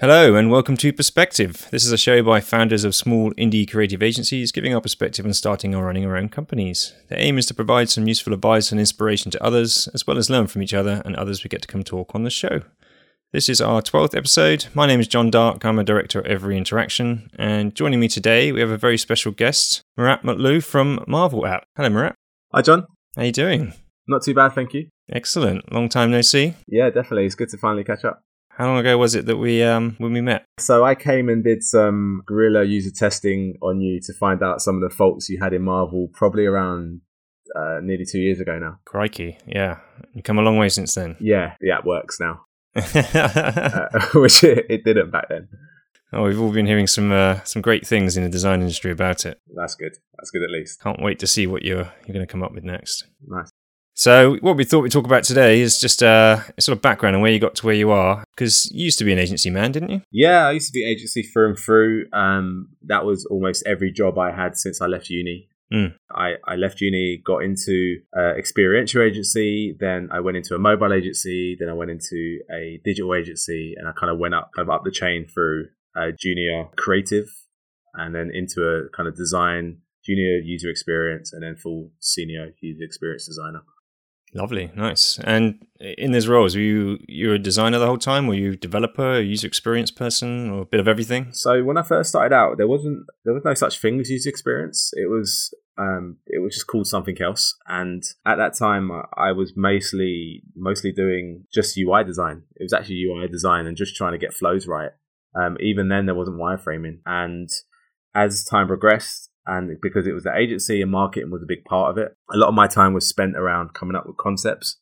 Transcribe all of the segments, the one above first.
Hello, and welcome to Perspective. This is a show by founders of small indie creative agencies giving our perspective on starting or running our own companies. The aim is to provide some useful advice and inspiration to others, as well as learn from each other and others we get to come talk on the show. This is our 12th episode. My name is John Dark. I'm a director at Every Interaction. And joining me today, we have a very special guest, Murat Mutlu from Marvel App. Hello, Murat. Hi, John. How are you doing? Not too bad, thank you. Excellent. Long time no see. Yeah, definitely. It's good to finally catch up. How long ago was it that we um when we met? So I came and did some guerrilla user testing on you to find out some of the faults you had in Marvel, probably around uh, nearly two years ago now. Crikey, yeah, you come a long way since then. Yeah, the app works now, uh, which it, it, didn't back then. Oh, we've all been hearing some uh, some great things in the design industry about it. That's good. That's good at least. Can't wait to see what you're you're going to come up with next. Nice. So, what we thought we'd talk about today is just uh, sort of background and where you got to where you are. Because you used to be an agency man, didn't you? Yeah, I used to be agency through and through. Um, that was almost every job I had since I left uni. Mm. I, I left uni, got into uh, experiential agency, then I went into a mobile agency, then I went into a digital agency, and I kind of went up kind of up the chain through a junior creative, and then into a kind of design, junior user experience, and then full senior user experience designer. Lovely, nice. And in those roles, were you you a designer the whole time? Were you developer, a user experience person, or a bit of everything? So when I first started out, there wasn't there was no such thing as user experience. It was um, it was just called something else. And at that time, I was mostly mostly doing just UI design. It was actually UI design and just trying to get flows right. Um, even then, there wasn't wireframing. And as time progressed, and because it was the agency and marketing was a big part of it. A lot of my time was spent around coming up with concepts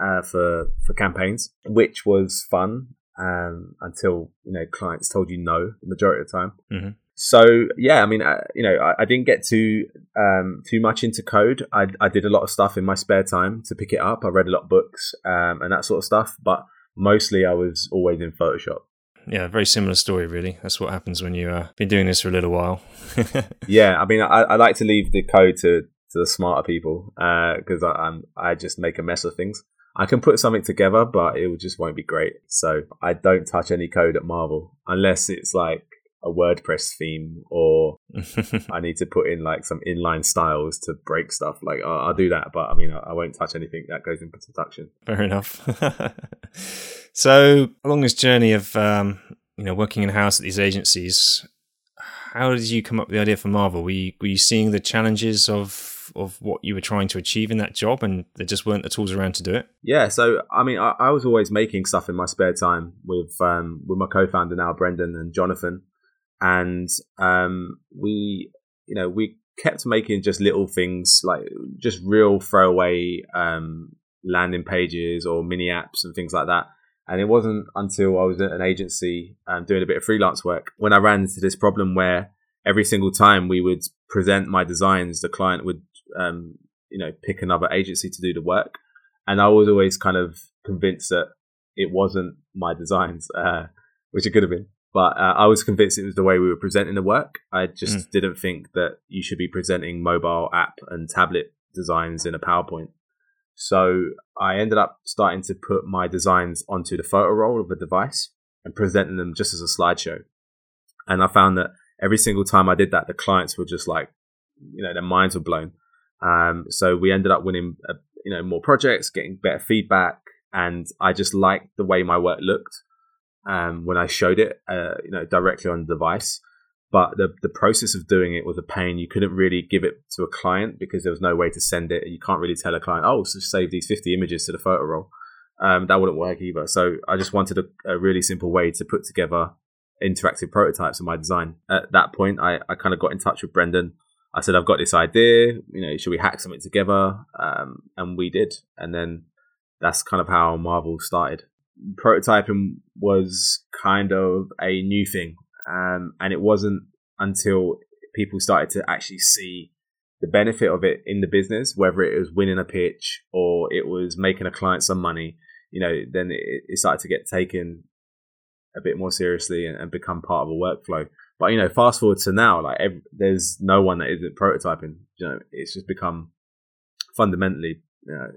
uh, for for campaigns, which was fun um, until you know clients told you no the majority of the time. Mm-hmm. So yeah, I mean, uh, you know, I, I, didn't get too um, too much into code. I, I did a lot of stuff in my spare time to pick it up. I read a lot of books um, and that sort of stuff, but mostly I was always in Photoshop yeah, very similar story, really. That's what happens when you've uh, been doing this for a little while. yeah, I mean, I, I, like to leave the code to, to the smarter people because uh, I, I just make a mess of things. I can put something together, but it just won't be great. So I don't touch any code at Marvel unless it's like a WordPress theme or I need to put in like some inline styles to break stuff. Like I'll, I'll do that, but I mean, I, I, won't touch anything that goes into production. Fair enough. so along this journey of um, you know working in house at these agencies, how did you come up with the idea for Marvel? Were you, were you seeing the challenges of of what you were trying to achieve in that job, and there just weren't the tools around to do it? Yeah, so I mean, I, I was always making stuff in my spare time with um, with my co-founder now, Brendan and Jonathan and um, we, you know, we kept making just little things like just real throwaway um, landing pages or mini apps and things like that. And it wasn't until I was at an agency um, doing a bit of freelance work when I ran into this problem where every single time we would present my designs, the client would, um, you know, pick another agency to do the work. And I was always kind of convinced that it wasn't my designs, uh, which it could have been. But uh, I was convinced it was the way we were presenting the work. I just mm. didn't think that you should be presenting mobile app and tablet designs in a PowerPoint. So I ended up starting to put my designs onto the photo roll of a device and presenting them just as a slideshow. And I found that every single time I did that, the clients were just like, you know, their minds were blown. Um, so we ended up winning, uh, you know, more projects, getting better feedback, and I just liked the way my work looked um, when I showed it, uh, you know, directly on the device. But the the process of doing it was a pain. You couldn't really give it to a client because there was no way to send it. You can't really tell a client, "Oh, so save these fifty images to the photo roll." Um, that wouldn't work either. So I just wanted a, a, really simple way to put together interactive prototypes of my design. At that point, I, I kind of got in touch with Brendan. I said, I've got this idea. You know, should we hack something together? Um, and we did. And then that's kind of how Marvel started prototyping was kind of a new thing. Um, and it wasn't until people started to actually see the benefit of it in the business, whether it was winning a pitch or it was making a client some money, you know, then it, it started to get taken a bit more seriously and, and, become part of a workflow. But you know, fast forward to now, like every, there's no one that isn't prototyping. You know, it's just become fundamentally you know,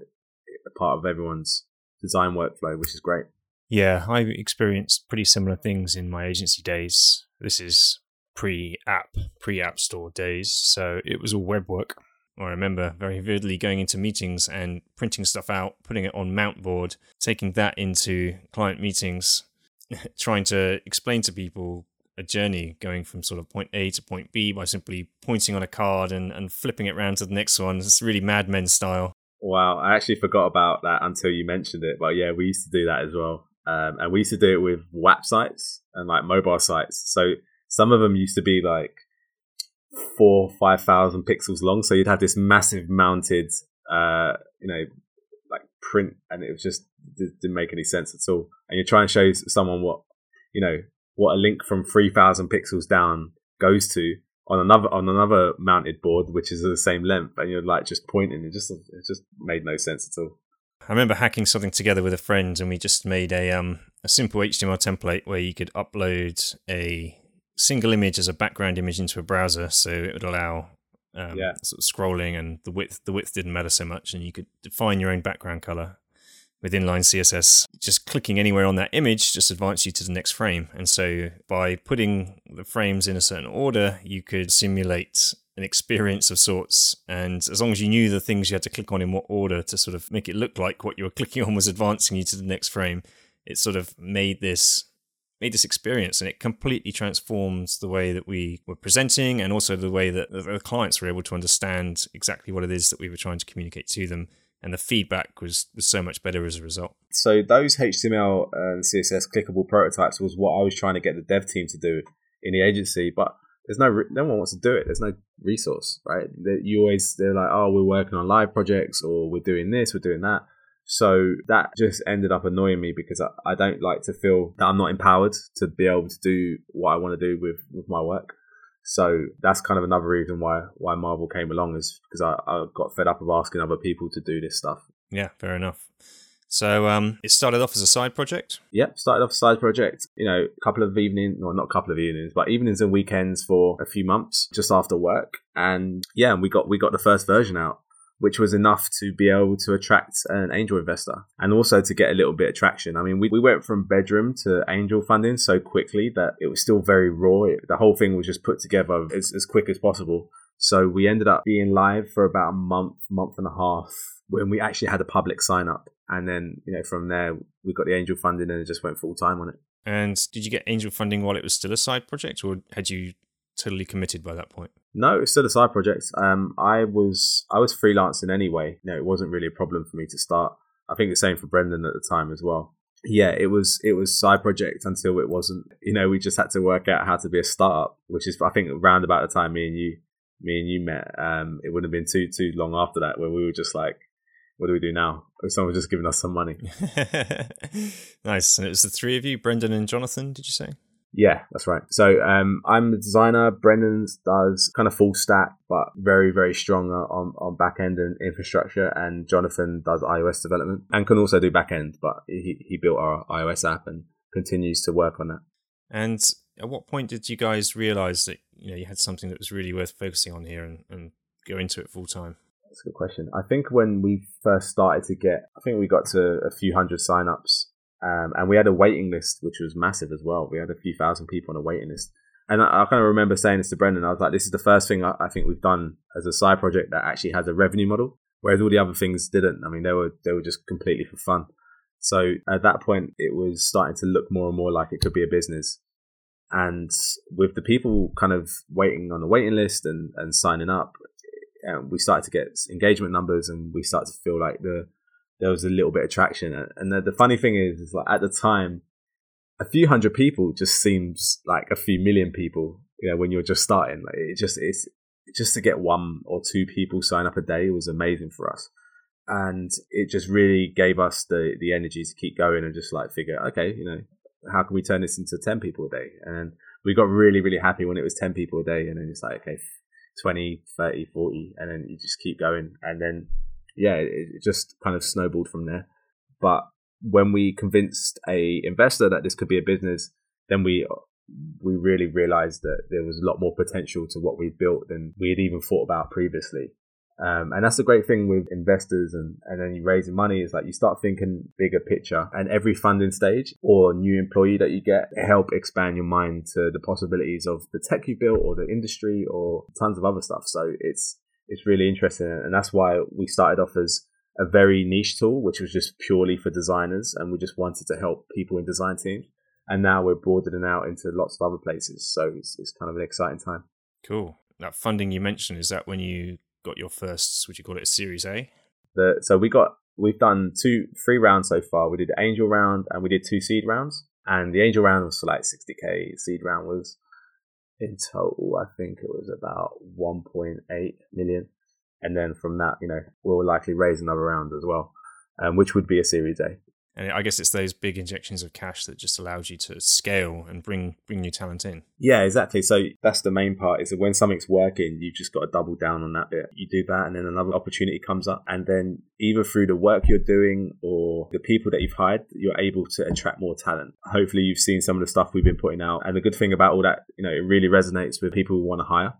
a part of everyone's design workflow, which is great. Yeah, I experienced pretty similar things in my agency days. This is pre app, pre app store days. So it was all web work. I remember very vividly going into meetings and printing stuff out, putting it on mount board, taking that into client meetings, trying to explain to people a journey going from sort of point A to point B by simply pointing on a card and, and flipping it around to the next one. It's really Mad Men style. Wow, I actually forgot about that until you mentioned it. But yeah, we used to do that as well. Um, and we used to do it with WAP sites and like mobile sites. So some of them used to be like four, five thousand pixels long. So you'd have this massive mounted, uh, you know, like print, and it was just it didn't make any sense at all. And you're trying to show someone what, you know, what a link from three thousand pixels down goes to on another on another mounted board, which is the same length, and you're like just pointing. It just it just made no sense at all. I remember hacking something together with a friend, and we just made a um a simple HTML template where you could upload a single image as a background image into a browser, so it would allow um, yeah. sort of scrolling and the width. The width didn't matter so much, and you could define your own background color with inline CSS. Just clicking anywhere on that image just advanced you to the next frame. And so by putting the frames in a certain order, you could simulate an experience of sorts. And as long as you knew the things you had to click on in what order to sort of make it look like what you were clicking on was advancing you to the next frame, it sort of made this made this experience and it completely transforms the way that we were presenting and also the way that the clients were able to understand exactly what it is that we were trying to communicate to them and the feedback was, was so much better as a result. So those html and css clickable prototypes was what i was trying to get the dev team to do in the agency but there's no no one wants to do it. There's no resource right? You always they're like oh we're working on live projects or we're doing this we're doing that. So that just ended up annoying me because I, I don't like to feel that I'm not empowered to be able to do what I want to do with, with my work. So that's kind of another reason why why Marvel came along is because I, I got fed up of asking other people to do this stuff. Yeah, fair enough. So um, it started off as a side project. Yep, started off a side project. You know, a couple of evenings, well, not a couple of evenings, but evenings and weekends for a few months, just after work. And yeah, and we got we got the first version out which was enough to be able to attract an angel investor and also to get a little bit of traction. I mean, we, we went from bedroom to angel funding so quickly that it was still very raw. It, the whole thing was just put together as, as quick as possible. So we ended up being live for about a month, month and a half when we actually had a public sign up. And then, you know, from there, we got the angel funding and it just went full time on it. And did you get angel funding while it was still a side project or had you totally committed by that point? No, it's still a side project. Um, I was I was freelancing anyway. You know, it wasn't really a problem for me to start. I think the same for Brendan at the time as well. Yeah, it was it was side project until it wasn't. You know, we just had to work out how to be a startup, which is I think around about the time me and you me and you met. Um, it wouldn't have been too too long after that where we were just like, what do we do now? Someone's just giving us some money. nice. And it was the three of you, Brendan and Jonathan. Did you say? Yeah, that's right. So um, I'm the designer. Brendan does kind of full stack, but very, very strong on, on back end and infrastructure. And Jonathan does iOS development and can also do back end, but he, he built our iOS app and continues to work on that. And at what point did you guys realize that you know you had something that was really worth focusing on here and, and go into it full time? That's a good question. I think when we first started to get, I think we got to a few hundred signups um, and we had a waiting list, which was massive as well. We had a few thousand people on a waiting list. And I, I kind of remember saying this to Brendan. I was like, this is the first thing I, I, think we've done as a side project that actually has a revenue model, whereas all the other things didn't. I mean, they were they were just completely for fun. So at that point, it was starting to look more and more like it could be a business. And with the people kind of waiting on the waiting list and, and signing up, we started to get engagement numbers and we started to feel like the there was a little bit of traction. And the, the funny thing is, is like at the time, a few hundred people just seems like a few million people. You know, when you're just starting, like it just it's just to get one or two people sign up a day was amazing for us, and it just really gave us the the energy to keep going and just like figure, okay, you know, how can we turn this into ten people a day? And we got really really happy when it was ten people a day, and then it's like okay. 20 30 40 and then you just keep going and then yeah, it just kind of snowballed from there. But when we convinced a investor that this could be a business, then we we really realized that there was a lot more potential to what we built than we had even thought about previously. Um, and that's the great thing with investors and, and then you raising money is like you start thinking bigger picture and every funding stage or new employee that you get help expand your mind to the possibilities of the tech you built or the industry or tons of other stuff. So it's, it's really interesting. And that's why we started off as a very niche tool, which was just purely for designers. And we just wanted to help people in design teams. And now we're broadening out into lots of other places. So it's, it's kind of an exciting time. Cool. That funding you mentioned, is that when you got your first, would you call it a Series A? The, so we got, we've done two, three rounds so far. We did angel round and we did two seed rounds. And the angel round was for like 60K. Seed round was in total, I think it was about 1.8 million. And then from that, you know, we'll likely raise another round as well, um, which would be a Series A. And I guess it's those big injections of cash that just allows you to scale and bring bring new talent in. Yeah, exactly. So that's the main part is that when something's working, you've just got to double down on that bit. You do that and then another opportunity comes up and then either through the work you're doing or the people that you've hired, you're able to attract more talent. Hopefully you've seen some of the stuff we've been putting out. And the good thing about all that, you know, it really resonates with people who want to hire.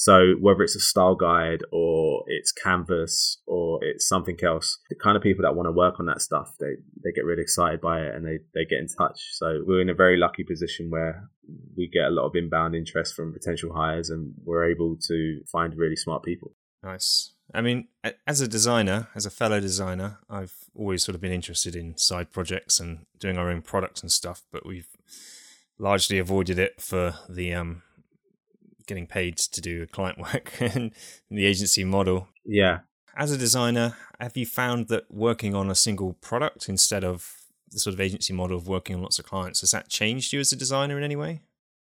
So whether it's a style guide or it's canvas or it's something else, the kind of people that want to work on that stuff, they, they get really excited by it and they, they get in touch. So we're in a very lucky position where we get a lot of inbound interest from potential hires and we're able to find really smart people. Nice. I mean, as a designer, as a fellow designer, I've always sort of been interested in side projects and doing our own products and stuff, but we've largely avoided it for the um, getting paid to do client work and the agency model. Yeah. As a designer, have you found that working on a single product instead of the sort of agency model of working on lots of clients, has that changed you as a designer in any way?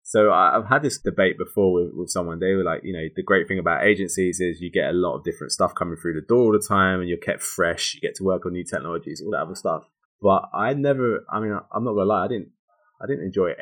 So I've had this debate before with, with someone. They were like, you know, the great thing about agencies is you get a lot of different stuff coming through the door all the time, and you're kept fresh. You get to work on new technologies, all that other stuff. But I never. I mean, I'm not gonna lie. I didn't. I didn't enjoy it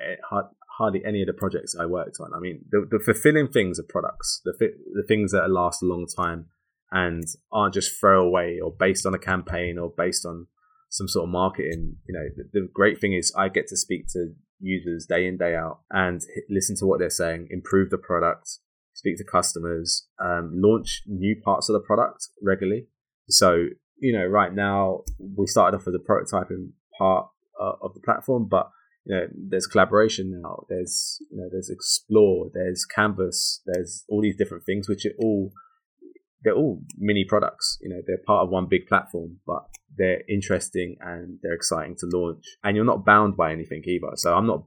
hardly any of the projects I worked on. I mean, the, the fulfilling things are products, the the things that last a long time and aren't just throwaway or based on a campaign or based on some sort of marketing. You know, the, the great thing is I get to speak to users day in day out and listen to what they're saying, improve the product, speak to customers, um, launch new parts of the product regularly. So you know, right now we started off as a prototyping part uh, of the platform, but you know, there's collaboration now. There's you know, there's explore. There's canvas. There's all these different things, which are all they're all mini products. You know, they're part of one big platform, but they're interesting and they're exciting to launch. And you're not bound by anything either. So I'm not.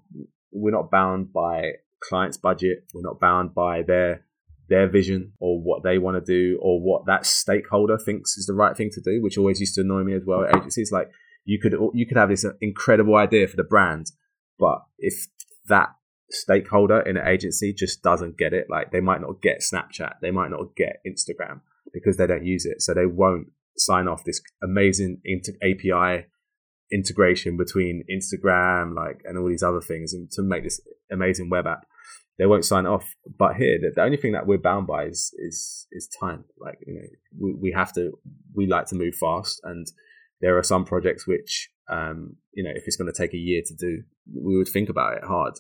We're not bound by client's budget. We're not bound by their their vision or what they want to do or what that stakeholder thinks is the right thing to do, which always used to annoy me as well. At agencies like you could you could have this incredible idea for the brand, but if that stakeholder in an agency just doesn't get it, like they might not get Snapchat, they might not get Instagram because they don't use it. So they won't sign off this amazing inter- API integration between Instagram, like, and all these other things and to make this amazing web app. They won't sign off. But here, the, the only thing that we're bound by is, is, is time. Like, you know, we, we have to, we like to move fast and there are some projects which um, you know, if it's going to take a year to do, we would think about it hard.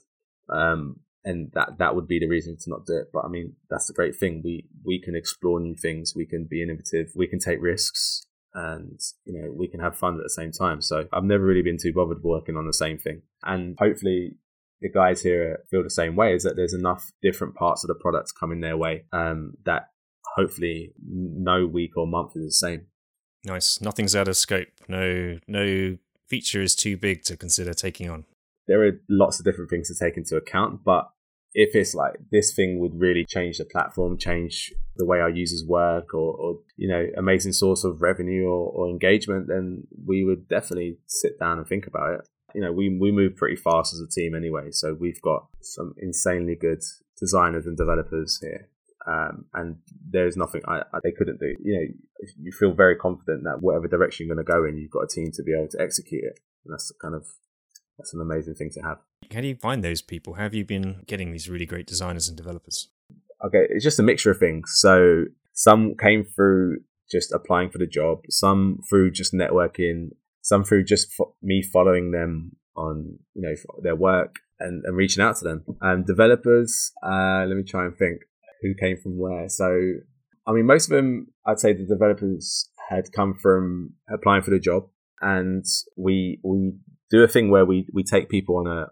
Um, and that that would be the reason to not do it. But I mean, that's the great thing. We we can explore new things. We can be innovative. We can take risks, and you know, we can have fun at the same time. So I've never really been too bothered working on the same thing. And hopefully, the guys here feel the same way. Is that there's enough different parts of the products coming their way um, that hopefully no week or month is the same. Nice. Nothing's out of scope. No, no feature is too big to consider taking on? There are lots of different things to take into account, but if it's like this thing would really change the platform, change the way our users work, or, or you know, amazing source of revenue or, or, engagement, then we would definitely sit down and think about it. You know, we we move pretty fast as a team anyway, so we've got some insanely good designers and developers here. Um, and there's nothing I, I, they couldn't do. You know, you feel very confident that whatever direction you're going to go in, you've got a team to be able to execute it. And that's kind of that's an amazing thing to have. How do you find those people? How have you been getting these really great designers and developers? Okay, it's just a mixture of things. So some came through just applying for the job, some through just networking, some through just fo- me following them on you know their work and, and reaching out to them. And developers, uh, let me try and think who came from where. So I mean, most of them, I'd say the developers had come from applying for the job, and we we do a thing where we we take people on a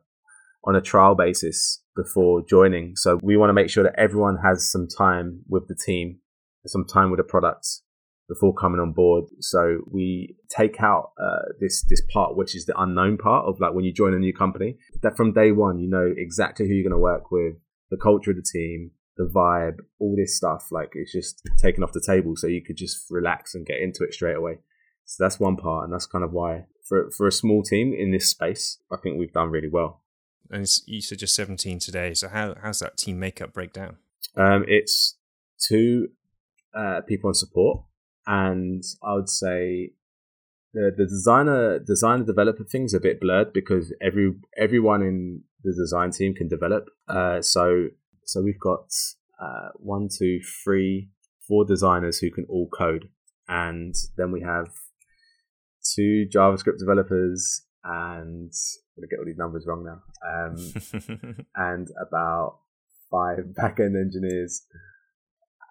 on a trial basis before joining. So we want to make sure that everyone has some time with the team, some time with the products before coming on board. So we take out uh, this this part, which is the unknown part of like when you join a new company. That from day one, you know exactly who you're going to work with, the culture of the team, the vibe, all this stuff. Like it's just taken off the table, so you could just relax and get into it straight away. So that's one part, and that's kind of why for for a small team in this space, I think we've done really well. And you said just 17 today. So how how's that team makeup break down? Um, it's two uh, people on support, and I would say the the designer designer developer thing's a bit blurred because every everyone in the design team can develop. Uh, so so we've got uh, one, two, three, four designers who can all code, and then we have two JavaScript developers, and I'm gonna get all these numbers wrong now, um, and about five backend engineers,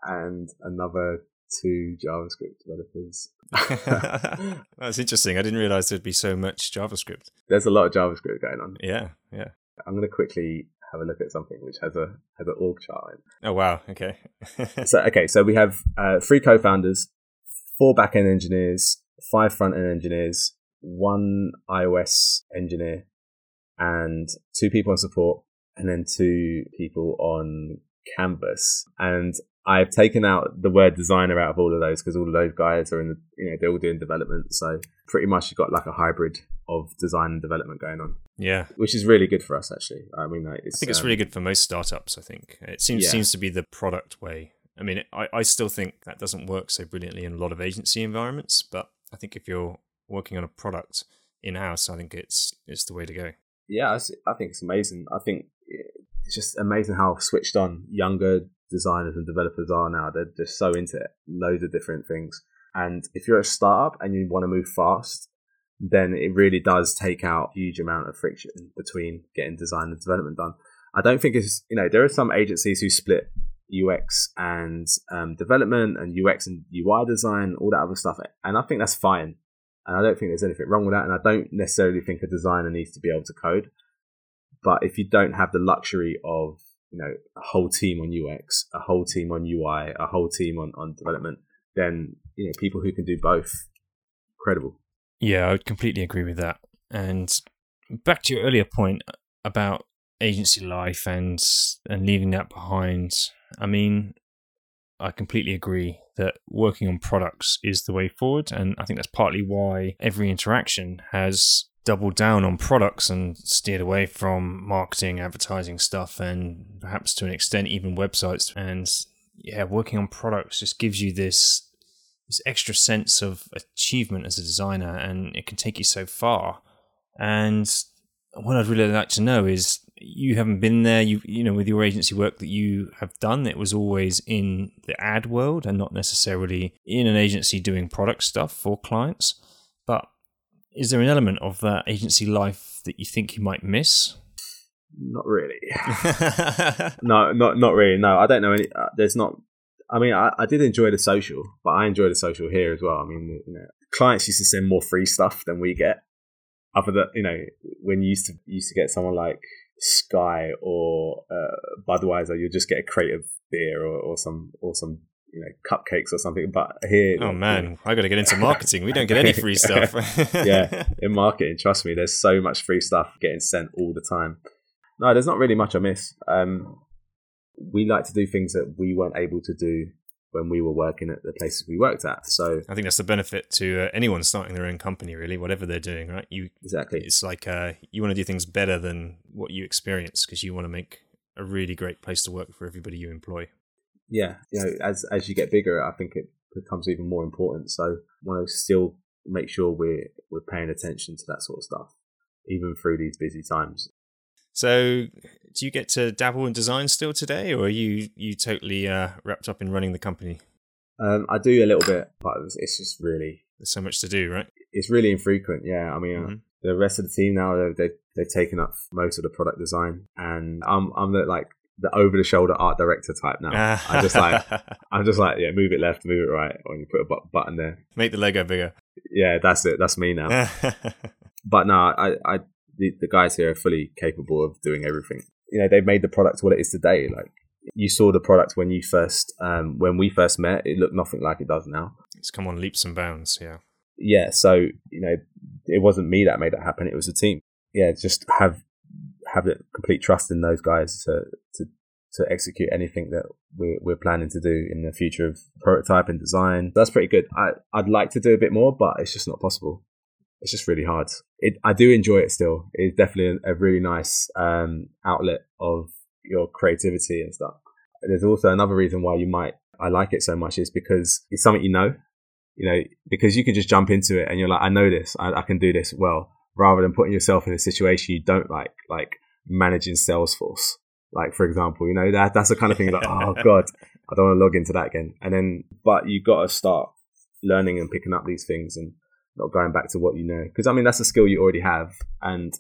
and another two JavaScript developers. That's interesting. I didn't realize there'd be so much JavaScript. There's a lot of JavaScript going on. Yeah, yeah. I'm going to quickly have a look at something which has a has an org chart. In. Oh wow! Okay. so okay, so we have uh, three co-founders, four back-end engineers, five front-end engineers, one iOS engineer, and two people on support, and then two people on Canvas. And I've taken out the word designer out of all of those because all of those guys are in the, you know, they're all doing development. So pretty much you've got like a hybrid of design and development going on. Yeah. Which is really good for us, actually. I mean, I think it's um, really good for most startups, I think. It seems, yeah. seems to be the product way. I mean, I, I still think that doesn't work so brilliantly in a lot of agency environments, but I think if you're working on a product in house, I think it's it's the way to go. Yeah, I think it's amazing. I think it's just amazing how switched on younger designers and developers are now. They're just so into it, loads of different things. And if you're a startup and you want to move fast, then it really does take out a huge amount of friction between getting design and development done. I don't think it's, you know, there are some agencies who split UX and um, development and UX and UI design, all that other stuff. And I think that's fine. And I don't think there's anything wrong with that. And I don't necessarily think a designer needs to be able to code. But if you don't have the luxury of you know a whole team on UX, a whole team on UI, a whole team on, on development, then you know people who can do both, incredible. Yeah, I would completely agree with that. And back to your earlier point about agency life and and leaving that behind. I mean, I completely agree that working on products is the way forward, and I think that's partly why every interaction has doubled down on products and steered away from marketing, advertising stuff, and perhaps to an extent even websites. And yeah, working on products just gives you this this extra sense of achievement as a designer, and it can take you so far. And what I'd really like to know is you haven't been there. You you know with your agency work that you have done, it was always in the ad world and not necessarily in an agency doing product stuff for clients. But is there an element of that agency life that you think you might miss? Not really. no, not not really. No, I don't know any. Uh, there's not. I mean, I, I did enjoy the social, but I enjoy the social here as well. I mean, you know, clients used to send more free stuff than we get. Other than you know, when you used to used to get someone like Sky or uh, Budweiser, you'll just get a crate of beer or, or some or some you know cupcakes or something. But here, oh man, I got to get into marketing. We don't get any free stuff. yeah, in marketing, trust me, there's so much free stuff getting sent all the time. No, there's not really much I miss. Um, we like to do things that we weren't able to do when we were working at the places we worked at. So I think that's the benefit to uh, anyone starting their own company, really, whatever they're doing, right? You exactly. It's like uh, you want to do things better than what you experience because you want to make a really great place to work for everybody you employ yeah, you know, as as you get bigger, I think it becomes even more important. So want to still make sure we're we're paying attention to that sort of stuff, even through these busy times. So, do you get to dabble in design still today, or are you you totally uh, wrapped up in running the company? Um, I do a little bit, but it's just really there's so much to do, right? It's really infrequent. Yeah, I mean, uh, mm-hmm. uh, the rest of the team now they they've taken up most of the product design, and I'm I'm the, like the over the shoulder art director type now. I just like I'm just like yeah, move it left, move it right, or you put a button there. Make the Lego bigger. Yeah, that's it. That's me now. but no, I, I the, the guys here are fully capable of doing everything. You know, they've made the product what it is today. Like you saw the product when you first um, when we first met, it looked nothing like it does now. It's come on leaps and bounds. Yeah. Yeah. So you know, it wasn't me that made it happen. It was the team. Yeah, just have have complete trust in those guys to to to execute anything that we're, we're planning to do in the future of prototype and design. That's pretty good. I, I'd like to do a bit more, but it's just not possible. It's just really hard. It, I do enjoy it still. It's definitely a, a really nice um, outlet of your creativity and stuff. There's also another reason why you might I like it so much is because it's something you know, you know, because you can just jump into it and you're like, I know this, I, I can do this well, rather than putting yourself in a situation you don't like, like managing Salesforce. Like for example, you know that that's the kind of thing like, oh god, I don't want to log into that again. And then, but you got to start learning and picking up these things and not going back to what you know. Because I mean, that's a skill you already have, and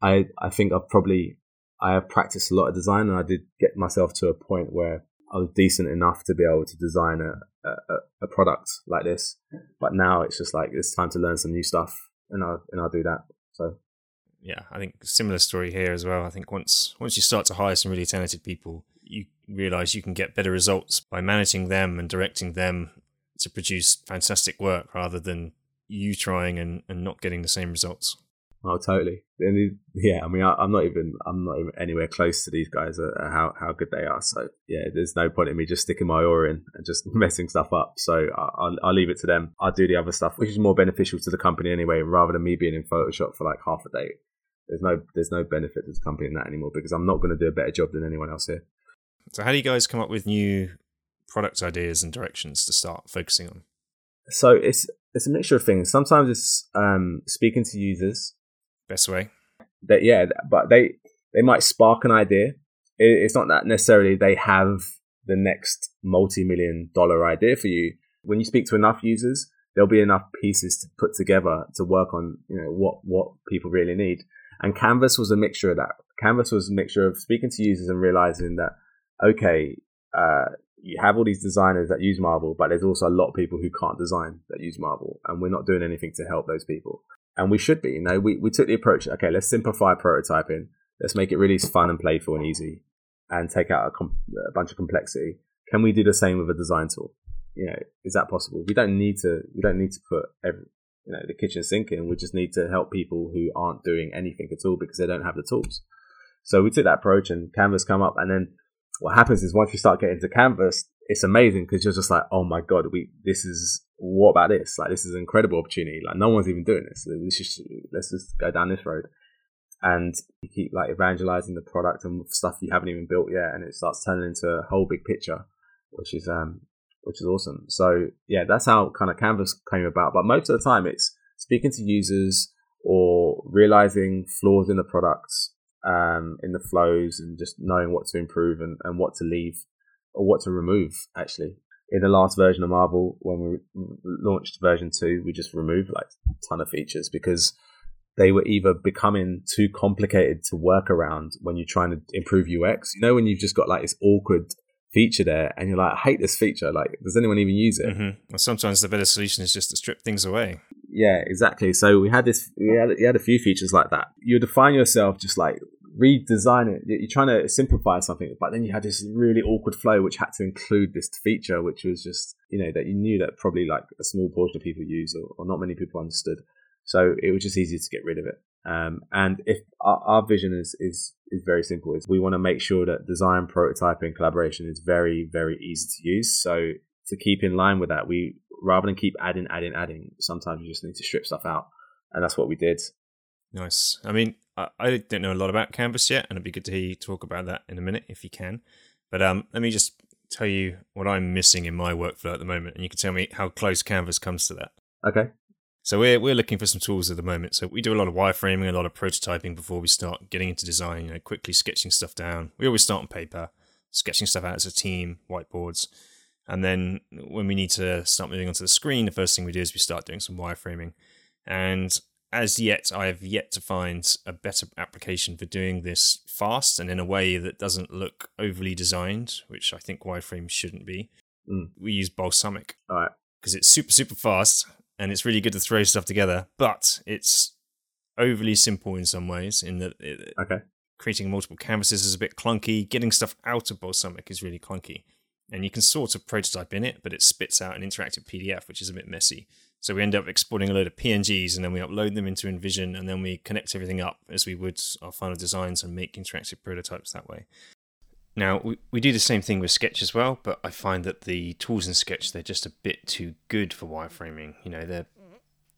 I I think I've probably I have practiced a lot of design, and I did get myself to a point where I was decent enough to be able to design a, a, a product like this. But now it's just like it's time to learn some new stuff, and I'll and I'll do that. So yeah, I think similar story here as well. I think once once you start to hire some really talented people, you realize you can get better results by managing them and directing them to produce fantastic work rather than you trying and, and not getting the same results. Oh, totally. And yeah, I mean, I, am not even I'm not even anywhere close to these guys uh, uh, how how good they are. So yeah, there's no point in me just sticking my oar in and just messing stuff up. So I'll, I'll leave it to them. I'll do the other stuff, which is more beneficial to the company anyway, rather than me being in Photoshop for like half a day there's no there's no benefit to the company in that anymore because I'm not going to do a better job than anyone else here. So how do you guys come up with new product ideas and directions to start focusing on? So it's it's a mixture of things. Sometimes it's um, speaking to users. Best way. That yeah, but they they might spark an idea. It, it's not that necessarily they have the next multi-million dollar idea for you. When you speak to enough users, there'll be enough pieces to put together to work on you know what what people really need and Canvas was a mixture of that. Canvas was a mixture of speaking to users and realizing that, okay, uh, you have all these designers that use Marvel, but there's also a lot of people who can't design that use Marvel, and we're not doing anything to help those people. And we should be. You know, we, we took the approach, okay, let's simplify prototyping. Let's make it really fun and playful and easy and take out a, com- a bunch of complexity. Can we do the same with a design tool? You know, is that possible? We don't need to, we don't need to put every, you know the kitchen sink in. We just need to help people who aren't doing anything at all because they don't have the tools. So we took that approach, and Canvas come up, and then what happens is once you start getting to Canvas, it's amazing because you're just like, oh my god, we this is what about this? Like this is an incredible opportunity. Like no one's even doing this. Let's just let's just go down this road. And you keep like evangelizing the product and stuff you haven't even built yet, and it starts turning into a whole big picture, which is um which is awesome. So yeah, that's how kind of Canvas came about. But most of the time, it's speaking to users or realizing flaws in the products, um, in the flows, and just knowing what to improve and, and what to leave or what to remove. Actually, in the last version of Marvel, when we launched version two, we just removed like a ton of features because they were either becoming too complicated to work around when you're trying to improve UX. You know, when you've just got like this awkward feature there and you're like, I hate this feature. Like, does anyone even use it? Mm-hmm. Well, sometimes the better solution is just to strip things away. Yeah, exactly. So we had this, we had, you had a few features like that. You define yourself just like redesign it. You're trying to simplify something, but then you had this really awkward flow which had to include this feature, which was just, you know, that you knew that probably like a small portion of people use or, or not many people understood. So it was just easy to get rid of it. Um, and if our, our, vision is, is, is very simple, is we want to make sure that design, prototyping, collaboration is very, very easy to use. So to keep in line with that, we, rather than keep adding, adding, adding, sometimes you just need to strip stuff out. And that's what we did. Nice. I mean, I, I don't know a lot about Canvas yet, and it'd be good to hear you talk about that in a minute if you can. But um, let me just tell you what I'm missing in my workflow at the moment, and you can tell me how close Canvas comes to that. Okay. So we're we're looking for some tools at the moment. So we do a lot of wireframing, a lot of prototyping before we start getting into design. You know, quickly sketching stuff down. We always start on paper, sketching stuff out as a team, whiteboards, and then when we need to start moving onto the screen, the first thing we do is we start doing some wireframing. And as yet, I have yet to find a better application for doing this fast and in a way that doesn't look overly designed, which I think wireframe shouldn't be. Mm. We use Balsamiq All right. because it's super, super fast and it's really good to throw stuff together, but it's overly simple in some ways, in that it, Okay. creating multiple canvases is a bit clunky. Getting stuff out of Balsamiq is really clunky. And you can sort of prototype in it, but it spits out an interactive PDF, which is a bit messy. So we end up exporting a load of PNGs and then we upload them into InVision and then we connect everything up as we would our final designs and make interactive prototypes that way. Now, we, we do the same thing with Sketch as well, but I find that the tools in Sketch, they're just a bit too good for wireframing. You know, they're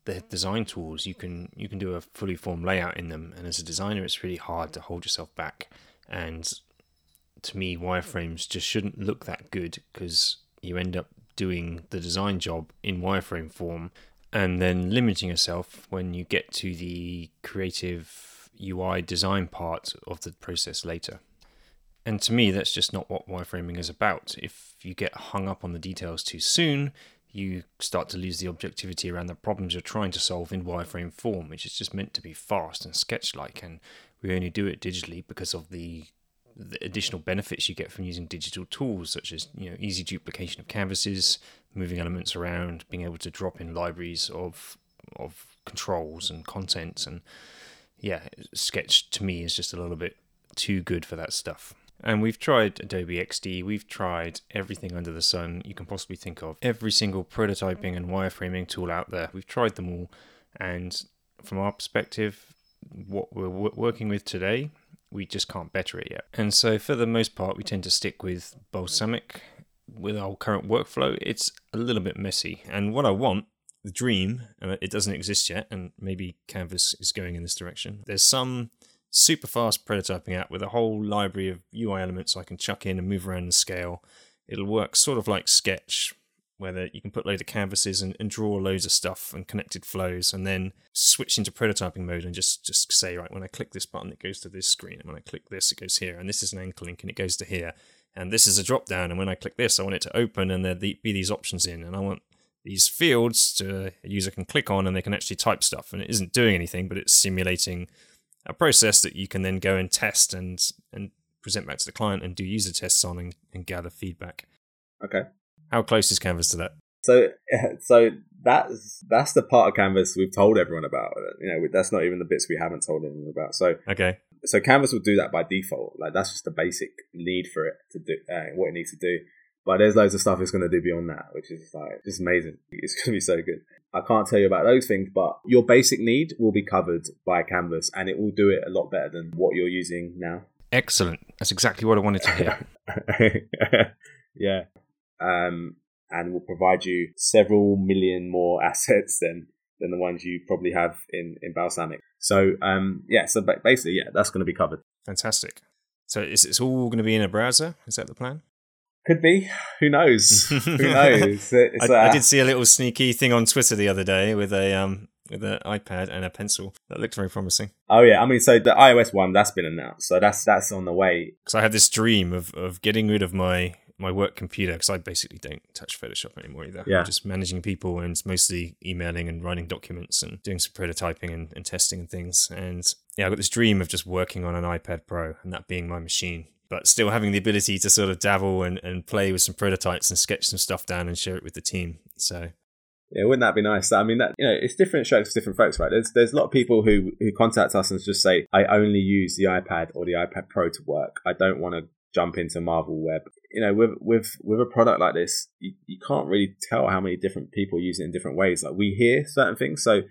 they're design tools. You can you can do a fully formed layout in them, and as a designer, it's really hard to hold yourself back. And to me, wireframes just shouldn't look that good because you end up doing the design job in wireframe form and then limiting yourself when you get to the creative UI design part of the process later. And to me, that's just not what wireframing is about. If you get hung up on the details too soon, you start to lose the objectivity around the problems you're trying to solve in wireframe form, which is just meant to be fast and sketch like. And we only do it digitally because of the, the additional benefits you get from using digital tools, such as you know easy duplication of canvases, moving elements around, being able to drop in libraries of of controls and content. And yeah, Sketch to me is just a little bit too good for that stuff. And we've tried Adobe XD, we've tried everything under the sun you can possibly think of. Every single prototyping and wireframing tool out there, we've tried them all. And from our perspective, what we're working with today, we just can't better it yet. And so, for the most part, we tend to stick with Balsamiq. With our current workflow, it's a little bit messy. And what I want, the dream, and it doesn't exist yet, and maybe Canvas is going in this direction. There's some super fast prototyping app with a whole library of UI elements I can chuck in and move around and scale. It'll work sort of like Sketch, where you can put loads of canvases and, and, draw loads of stuff and connected flows, and then switch into prototyping mode and just just say, right, when I click this button, it goes to this screen, and when I click this, it goes here, and this is an anchor link and it goes to here, and this is a drop down, and when I click this, I want it to open and there be these options in, and I want these fields to a user can click on and they can actually type stuff, and it isn't doing anything, but it's simulating a process that you can then go and test and and present back to the client and do user tests on and, and gather feedback. Okay. How close is Canvas to that? So, so that's that's the part of Canvas we've told everyone about. You know, that's not even the bits we haven't told anyone about. So, okay. So Canvas will do that by default. Like that's just the basic need for it to do uh, what it needs to do. But there's loads of stuff it's going to do beyond that, which is like just amazing. It's going to be so good. I can't tell you about those things, but your basic need will be covered by Canvas, and it will do it a lot better than what you're using now. Excellent. That's exactly what I wanted to hear. yeah. Um, and will provide you several million more assets than than the ones you probably have in in Balsamiq. So um, yeah, so basically, yeah, that's going to be covered. Fantastic. So is it's all going to be in a browser? Is that the plan? Could be. Who knows? Who knows? I, uh, I, did see a little sneaky thing on Twitter the other day with a um with an iPad and a pencil. That looked very promising. Oh yeah, I mean, so the iOS one that's been announced, so that's that's on the way. Because I had this dream of of getting rid of my my work computer because I basically don't touch Photoshop anymore either. Yeah. I'm just managing people and mostly emailing and writing documents and doing some prototyping and, and testing and things. And yeah, I got this dream of just working on an iPad Pro and that being my machine but still having the ability to sort of dabble and, and play with some prototypes and sketch some stuff down and share it with the team. So yeah, wouldn't that be nice? I mean, that you know, it's different strokes for different folks, right? There's there's a lot of people who who contact us and just say, I only use the iPad or the iPad Pro to work. I don't want to jump into Marvel Web. You know, with with with a product like this, you, you can't really tell how many different people use it in different ways. Like we hear certain things, so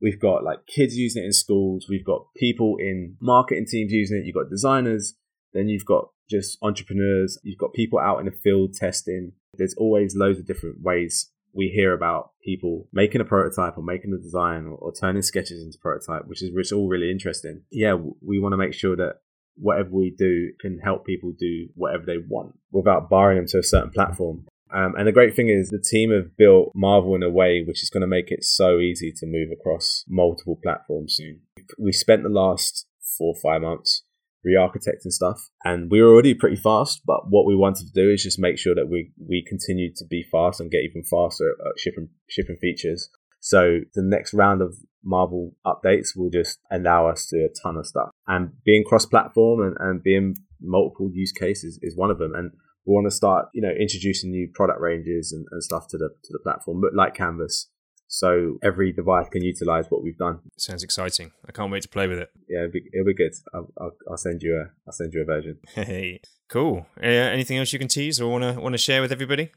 we've got like kids using it in schools, we've got people in marketing teams using it, you've got designers, then you've got just entrepreneurs, you've got people out in the field testing. There's always loads of different ways we hear about people making a prototype or making a design or, or turning sketches into prototype, which is which is all really interesting. Yeah, we want to make sure that whatever we do can help people do whatever they want without barring them to a certain platform. Um, and the great thing is the team have built Marvel in a way which is going to make it so easy to move across multiple platforms soon. We spent the last four or five months re-architecting stuff and we were already pretty fast but what we wanted to do is just make sure that we we continued to be fast and get even faster at shipping shipping features So the next round of Marvel updates will just allow us to do a ton of stuff. And being cross-platform and, and being multiple use cases is one of them. And we want to start, you know, introducing new product ranges and, and stuff to the to the platform, like Canvas. So every device can utilize what we've done. Sounds exciting. I can't wait to play with it. Yeah, it'll be, it'll be good. I'll, I'll, I'll, send you a I'll send you a version. Hey, cool. Uh, anything else you can tease or want to want to share with everybody?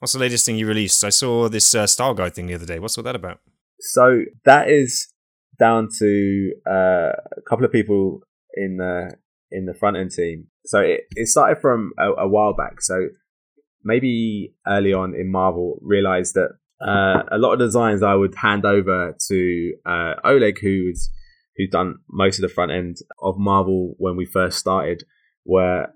What's the latest thing you released? I saw this uh, style guide thing the other day. What's all that about? So that is down to uh, a couple of people in the in the front end team. So it, it started from a, a while back. So maybe early on in Marvel realized that uh, a lot of designs I would hand over to uh, Oleg, who's who's done most of the front end of Marvel when we first started, where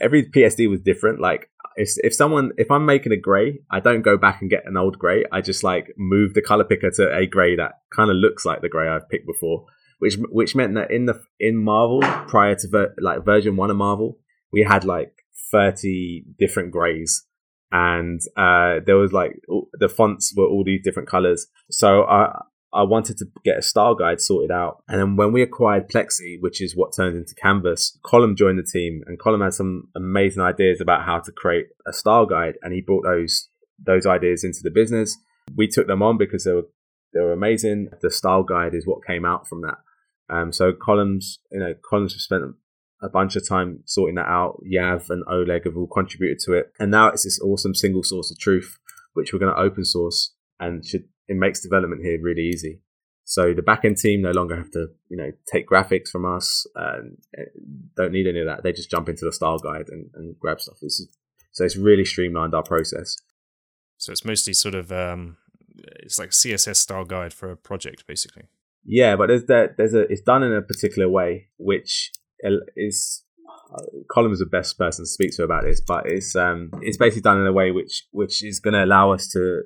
every PSD was different. Like if if someone if I'm making a grey, I don't go back and get an old grey. I just like move the color picker to a grey that kind of looks like the grey I've picked before. Which which meant that in the in Marvel prior to ver, like version one of Marvel, we had like thirty different greys, and uh, there was like the fonts were all these different colors. So I I wanted to get a style guide sorted out. And then when we acquired Plexi, which is what turned into Canvas, Colm joined the team and Colm had some amazing ideas about how to create a style guide. And he brought those, those ideas into the business. We took them on because they were, they were amazing. The style guide is what came out from that. Um, so Colm's, you know, Colm's spent a bunch of time sorting that out. Yav and Oleg have all contributed to it. And now it's this awesome single source of truth, which we're going to open source and should it makes development here really easy. So the backend team no longer have to, you know, take graphics from us and eh, don't need any of that. They just jump into the style guide and, and grab stuff. Is, so it's really streamlined our process. So it's mostly sort of um, it's like CSS style guide for a project, basically. Yeah, but there's that there's a it's done in a particular way, which is Colm is the best person to speak to about this, but it's um it's basically done in a way which which is going to allow us to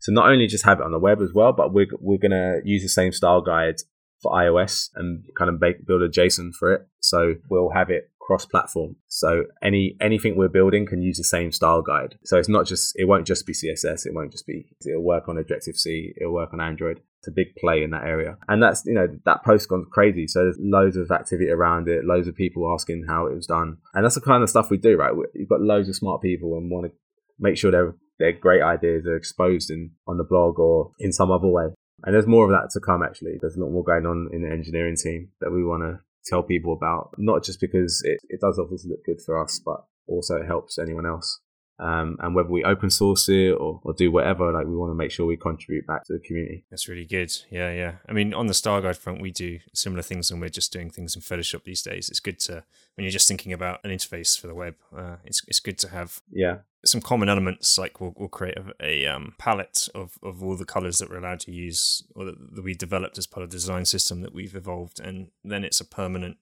so not only just have it on the web as well, but we're we're gonna use the same style guide for iOS and kind of make, build a JSON for it. So we'll have it cross-platform. So any anything we're building can use the same style guide. So it's not just it won't just be CSS. It won't just be it'll work on Objective C. It'll work on Android. It's a big play in that area, and that's you know that post gone crazy. So there's loads of activity around it. Loads of people asking how it was done, and that's the kind of stuff we do. Right, you've got loads of smart people and want to make sure they're their great ideas are exposed in on the blog or in some other way. And there's more of that to come actually. There's a lot more going on in the engineering team that we want to tell people about, not just because it, it does obviously look good for us, but also it helps anyone else. Um, and whether we open source it or, or do whatever, like we want to make sure we contribute back to the community. That's really good. Yeah, yeah. I mean, on the Style Guide front, we do similar things and we're just doing things in Photoshop these days. It's good to when you're just thinking about an interface for the web. Uh, it's it's good to have yeah some common elements. Like we'll, we'll create a, a um, palette of, of all the colors that we're allowed to use or that, that we developed as part of the design system that we've evolved, and then it's a permanent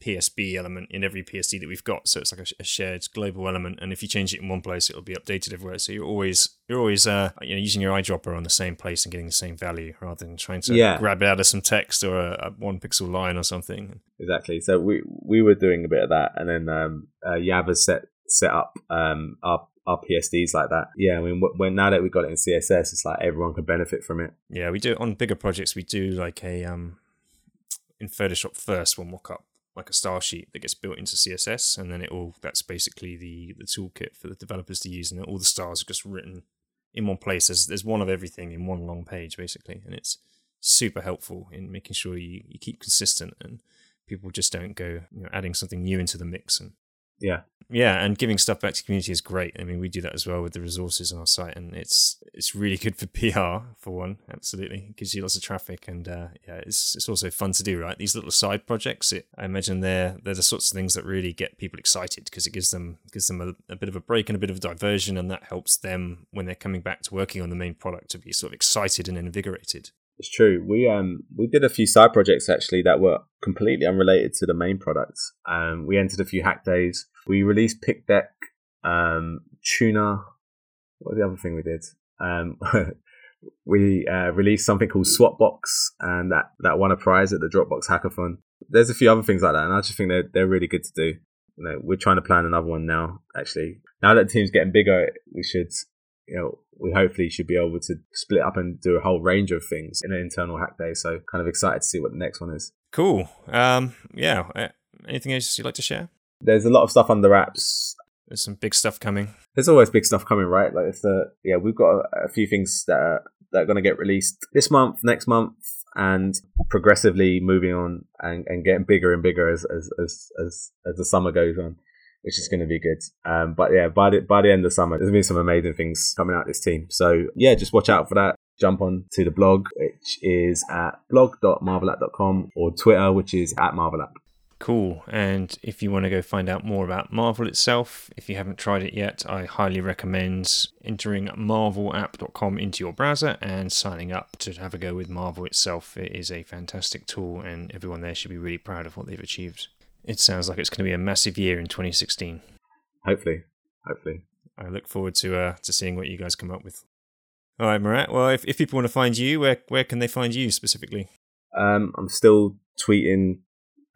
PSB element in every PSD that we've got. So it's like a, a, shared global element, and if you change it in one place, it'll be updated everywhere. So you're always you're always uh, you know using your eyedropper on the same place and getting the same value rather than trying to yeah. grab it out of some text or a, a, one pixel line or something. Exactly. So we we were doing a bit of that, and then um, uh, Yav set set up um, our our PSDs like that. Yeah, I mean, when now that we've got it in CSS, it's like everyone can benefit from it. Yeah, we do it on bigger projects. We do like a um in Photoshop first, we'll mock up like a style sheet that gets built into CSS, and then it all that's basically the the toolkit for the developers to use, and all the styles are just written in one place. There's there's one of everything in one long page basically, and it's super helpful in making sure you, you keep consistent and people just don't go you know, adding something new into the mix and yeah. Yeah and giving stuff back to community is great. I mean we do that as well with the resources on our site and it's it's really good for pr for one absolutely. It gives you lots of traffic and uh, yeah it's it's also fun to do right? These little side projects it, i imagine they're they're the sorts of things that really get people excited because it gives them gives them a, a, bit of a break and a bit of a diversion and that helps them when they're coming back to working on the main product to be sort of excited and invigorated it's true. We um we did a few side projects actually that were completely unrelated to the main products. Um, we entered a few hack days. We released Pick Deck, um, Tuna. What the other thing we did? Um, we uh, released something called Swapbox, and that that won a prize at the Dropbox Hackathon. There's a few other things like that, and I just think they're they're really good to do. You know, we're trying to plan another one now. Actually, now that the team's getting bigger, we should you know, we hopefully should be able to split up and do a whole range of things in an internal hack day. So kind of excited to see what the next one is. Cool. Um, yeah. Anything else you'd like to share? There's a lot of stuff under wraps. There's some big stuff coming. There's always big stuff coming, right? Like it's the yeah, we've got a, a few things that are, that are going to get released this month, next month, and progressively moving on and, and getting bigger and bigger as as, as as as the summer goes on, which is going to be good. Um, but yeah, by the by the end of summer, there's been some amazing things coming out this team. So yeah, just watch out for that. Jump on to the blog, which is at blog.marvelapp.com or Twitter, which is at marvelapp. Cool. And if you want to go find out more about Marvel itself, if you haven't tried it yet, I highly recommend entering marvelapp.com into your browser and signing up to have a go with Marvel itself. It is a fantastic tool, and everyone there should be really proud of what they've achieved. It sounds like it's going to be a massive year in 2016. Hopefully. Hopefully. I look forward to uh, to seeing what you guys come up with. All right, Murat. Well, if, if people want to find you, where where can they find you specifically? Um, I'm still tweeting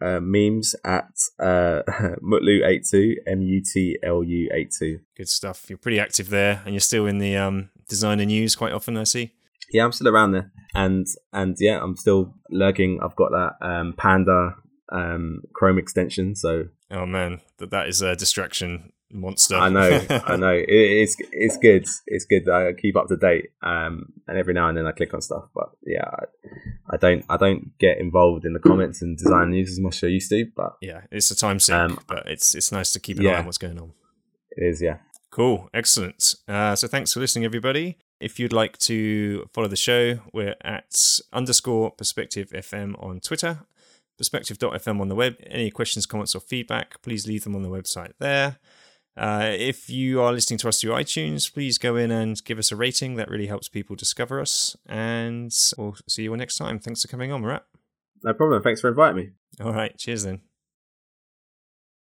uh, memes at uh, Mutlu82, M U T L U 82. Good stuff. You're pretty active there, and you're still in the um, designer news quite often, I see. Yeah, I'm still around there, and and yeah, I'm still lurking. I've got that um, Panda um, Chrome extension, so oh man, that that is a distraction monster. I know, I know. It, it's it's good. It's good. I keep up to date. Um, and every now and then I click on stuff, but yeah, I, I don't I don't get involved in the comments and design news as much as I used to. But yeah, it's a time sink, um, but it's it's nice to keep an yeah, eye on what's going on. It is, yeah. Cool, excellent. Uh, so thanks for listening, everybody. If you'd like to follow the show, we're at underscore perspective FM on Twitter, perspective.fm on the web. Any questions, comments, or feedback, please leave them on the website there. Uh, if you are listening to us through iTunes, please go in and give us a rating. That really helps people discover us. And we'll see you all next time. Thanks for coming on, Murat. No problem. Thanks for inviting me. All right. Cheers then.